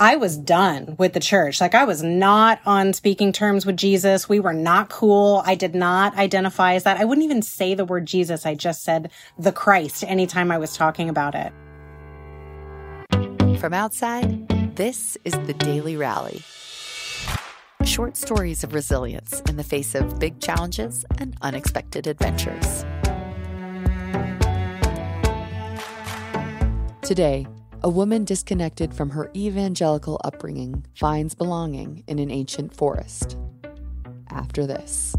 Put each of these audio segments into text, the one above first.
I was done with the church. Like I was not on speaking terms with Jesus. We were not cool. I did not identify as that. I wouldn't even say the word Jesus. I just said the Christ anytime I was talking about it. From outside, this is the Daily Rally. Short stories of resilience in the face of big challenges and unexpected adventures. Today, a woman disconnected from her evangelical upbringing finds belonging in an ancient forest. After this.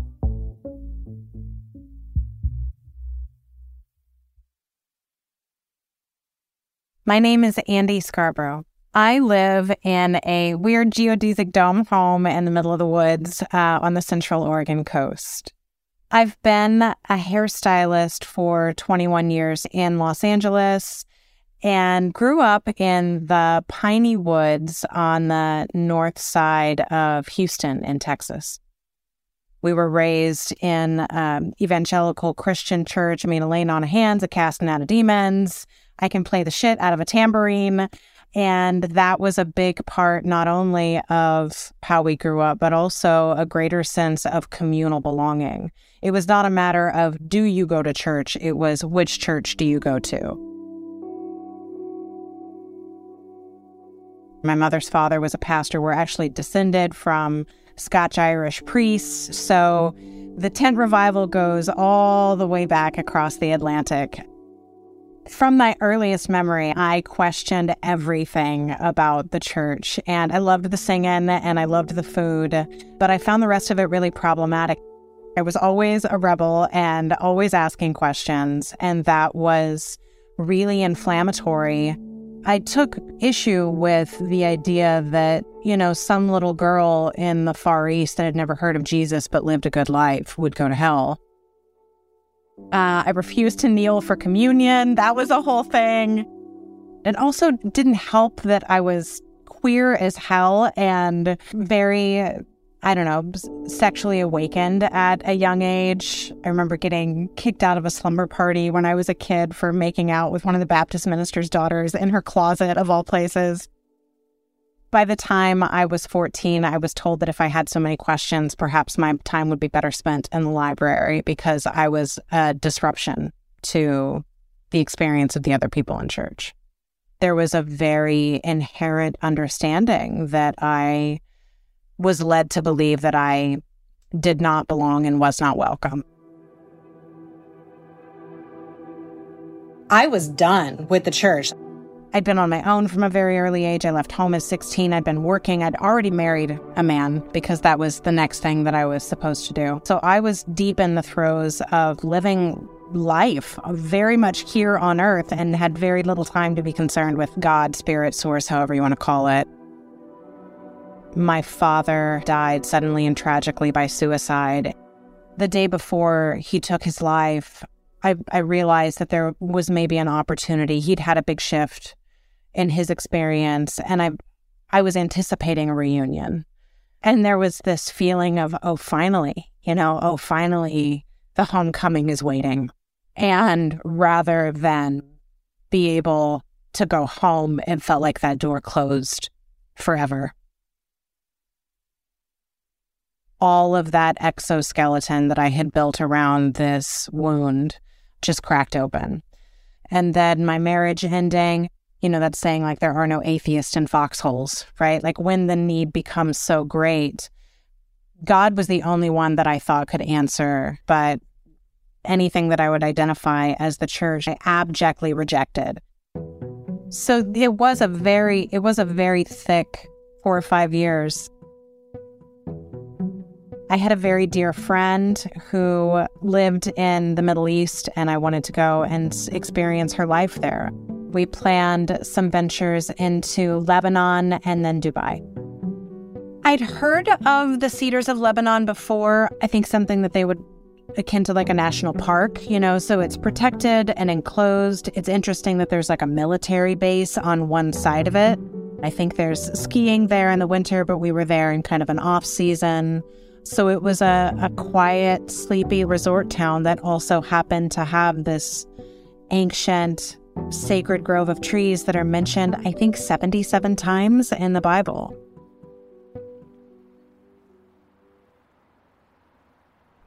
My name is Andi Scarbrough. I live in a weird geodesic dome home in the middle of the woods uh, on the central Oregon coast. I've been a hairstylist for 21 years in Los Angeles and grew up in the piney woods on the north side of Houston in Texas. We were raised in um, evangelical Christian church. I mean, laying on of hands, a casting out of demons. I can play the shit out of a tambourine. And that was a big part, not only of how we grew up, but also a greater sense of communal belonging. It was not a matter of, do you go to church? It was, which church do you go to? My mother's father was a pastor. We're actually descended from Scotch Irish priests. So the tent revival goes all the way back across the Atlantic. From my earliest memory, I questioned everything about the church, and I loved the singing and I loved the food, but I found the rest of it really problematic. I was always a rebel and always asking questions, and that was really inflammatory I took issue with the idea that, you know, some little girl in the Far East that had never heard of Jesus but lived a good life would go to hell. Uh, I refused to kneel for communion. That was a whole thing. It also didn't help that I was queer as hell and very I don't know, sexually awakened at a young age. I remember getting kicked out of a slumber party when I was a kid for making out with one of the Baptist minister's daughters in her closet, of all places. By the time I was 14, I was told that if I had so many questions, perhaps my time would be better spent in the library because I was a disruption to the experience of the other people in church. There was a very inherent understanding that I was led to believe that I did not belong and was not welcome. I was done with the church. I'd been on my own from a very early age. I left home at 16. I'd been working. I'd already married a man because that was the next thing that I was supposed to do. So I was deep in the throes of living life, very much here on earth, and had very little time to be concerned with God, spirit, source, however you want to call it. My father died suddenly and tragically by suicide. The day before he took his life, I, I realized that there was maybe an opportunity. He'd had a big shift in his experience, and I, I was anticipating a reunion. And there was this feeling of, oh, finally, you know, oh, finally, the homecoming is waiting. And rather than be able to go home, it felt like that door closed forever all of that exoskeleton that I had built around this wound just cracked open. And then my marriage ending, you know, that's saying like there are no atheists in foxholes, right? Like when the need becomes so great, God was the only one that I thought could answer, but anything that I would identify as the church, I abjectly rejected. So it was a very, it was a very thick four or five years I had a very dear friend who lived in the Middle East, and I wanted to go and experience her life there. We planned some ventures into Lebanon and then Dubai. I'd heard of the Cedars of Lebanon before. I think something that they would akin to like a national park, you know, so it's protected and enclosed. It's interesting that there's like a military base on one side of it. I think there's skiing there in the winter, but we were there in kind of an off season. So it was a, a quiet, sleepy resort town that also happened to have this ancient sacred grove of trees that are mentioned, I think, 77 times in the Bible.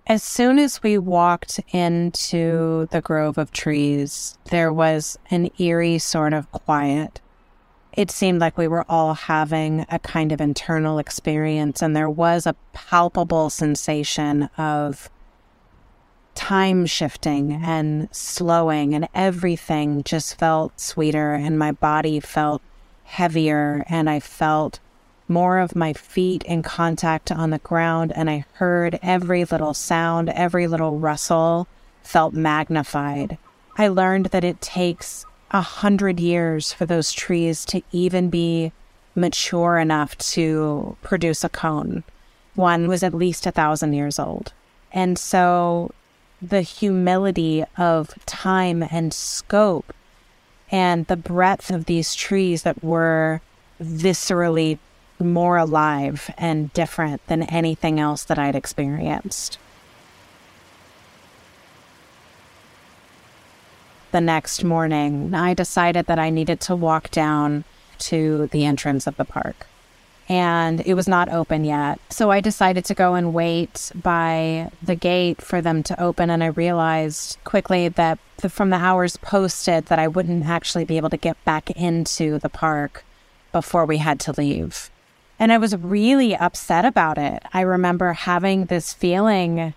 As soon as we walked into the grove of trees, there was an eerie sort of quiet. It seemed like we were all having a kind of internal experience, and there was a palpable sensation of time shifting and slowing, and everything just felt sweeter, and my body felt heavier, and I felt more of my feet in contact on the ground, and I heard every little sound, every little rustle felt magnified. I learned that it takes a hundred years for those trees to even be mature enough to produce a cone. One was at least a thousand years old. And so the humility of time and scope and the breadth of these trees that were viscerally more alive and different than anything else that I'd experienced. The next morning, I decided that I needed to walk down to the entrance of the park. And it was not open yet. So I decided to go and wait by the gate for them to open. And I realized quickly that the, from the hours posted that I wouldn't actually be able to get back into the park before we had to leave. And I was really upset about it. I remember having this feeling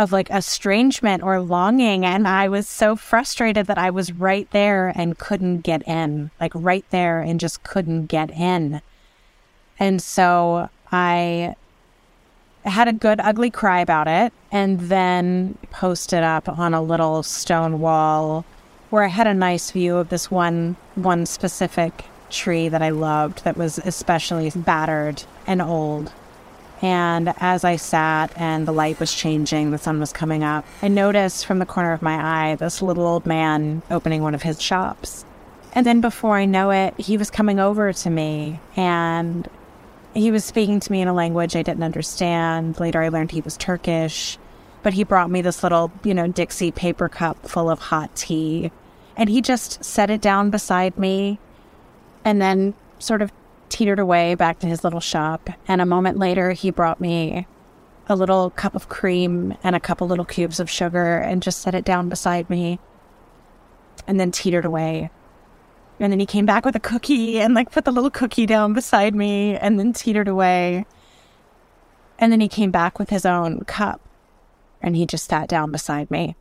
of like estrangement or longing. And I was so frustrated that I was right there and couldn't get in, like right there and just couldn't get in. And so I had a good ugly cry about it and then posted up on a little stone wall where I had a nice view of this one one specific tree that I loved that was especially battered and old. And as I sat and the light was changing, the sun was coming up, I noticed from the corner of my eye this little old man opening one of his shops. And then before I know it, he was coming over to me and he was speaking to me in a language I didn't understand. Later, I learned he was Turkish, but he brought me this little, you know, Dixie paper cup full of hot tea. And he just set it down beside me and then sort of teetered away back to his little shop. And a moment later, he brought me a little cup of cream and a couple little cubes of sugar and just set it down beside me and then teetered away. And then he came back with a cookie and like put the little cookie down beside me and then teetered away. And then he came back with his own cup and he just sat down beside me.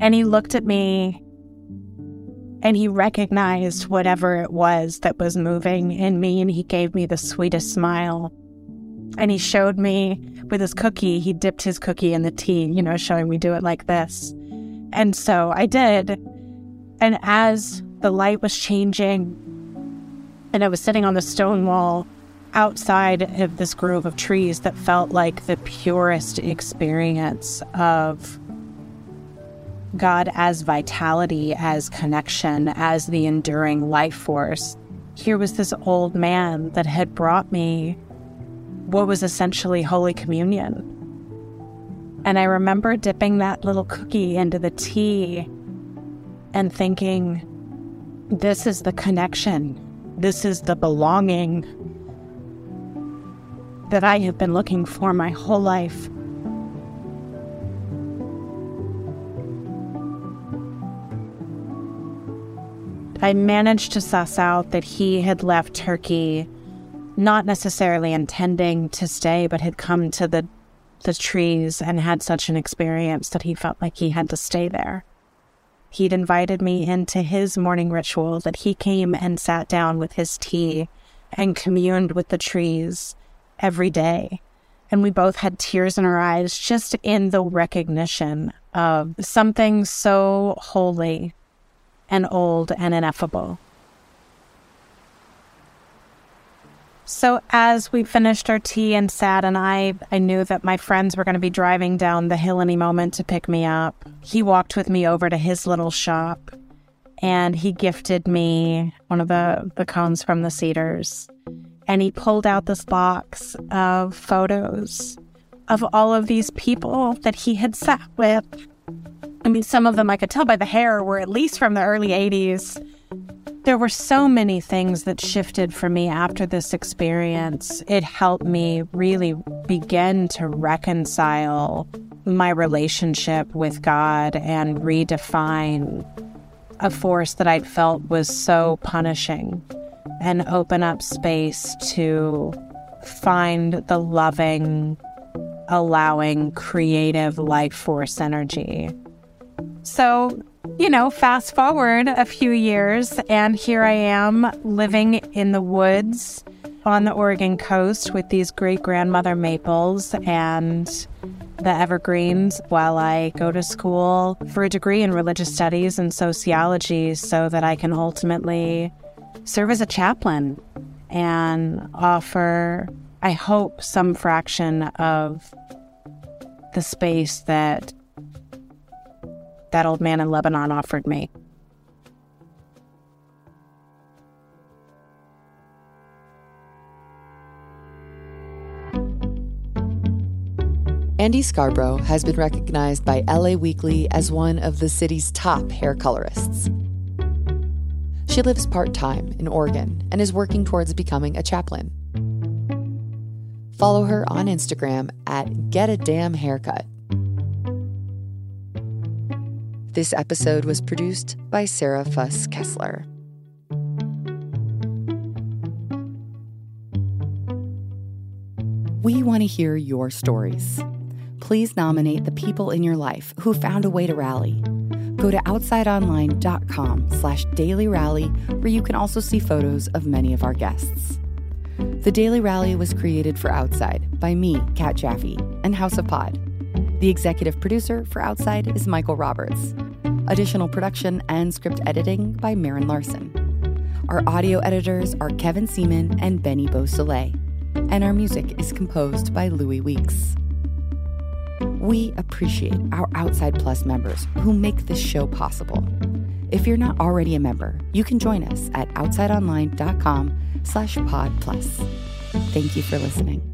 And he looked at me and he recognized whatever it was that was moving in me and he gave me the sweetest smile. And he showed me with his cookie, he dipped his cookie in the tea, you know, showing me do it like this. And so I did. And as the light was changing and I was sitting on the stone wall outside of this grove of trees that felt like the purest experience of God as vitality, as connection, as the enduring life force. Here was this old man that had brought me what was essentially Holy Communion. And I remember dipping that little cookie into the tea and thinking, this is the connection, this is the belonging that I have been looking for my whole life. I managed to suss out that he had left Turkey not necessarily intending to stay, but had come to the the trees and had such an experience that he felt like he had to stay there. He'd invited me into his morning ritual that he came and sat down with his tea and communed with the trees every day. And we both had tears in our eyes just in the recognition of something so holy and old and ineffable. So as we finished our tea and sat and I I knew that my friends were going to be driving down the hill any moment to pick me up. He walked with me over to his little shop and he gifted me one of the the cones from the cedars. And he pulled out this box of photos of all of these people that he had sat with I mean, some of them I could tell by the hair were at least from the early 80s. There were so many things that shifted for me after this experience. It helped me really begin to reconcile my relationship with God and redefine a force that I'd felt was so punishing and open up space to find the loving, allowing, creative life force energy. So, you know, fast forward a few years, and here I am living in the woods on the Oregon coast with these great grandmother maples and the evergreens while I go to school for a degree in religious studies and sociology so that I can ultimately serve as a chaplain and offer, I hope, some fraction of the space that that old man in Lebanon offered me. Andi Scarbrough has been recognized by LA Weekly as one of the city's top hair colorists. She lives part time in Oregon and is working towards becoming a chaplain. Follow her on Instagram at Get a Damn Haircut. This episode was produced by Sarah Fuss Kessler. We want to hear your stories. Please nominate the people in your life who found a way to rally. Go to outsideonline.com slash daily rally, where you can also see photos of many of our guests. The Daily Rally was created for Outside by me, Kat Jaffe, and House of Pod. The executive producer for Outside is Michael Roberts. Additional production and script editing by Marin Larson. Our audio editors are Kevin Seaman and Benny Beausoleil. And our music is composed by Louis Weeks. We appreciate our Outside Plus members who make this show possible. If you're not already a member, you can join us at outsideonline.com slash pod plus. Thank you for listening.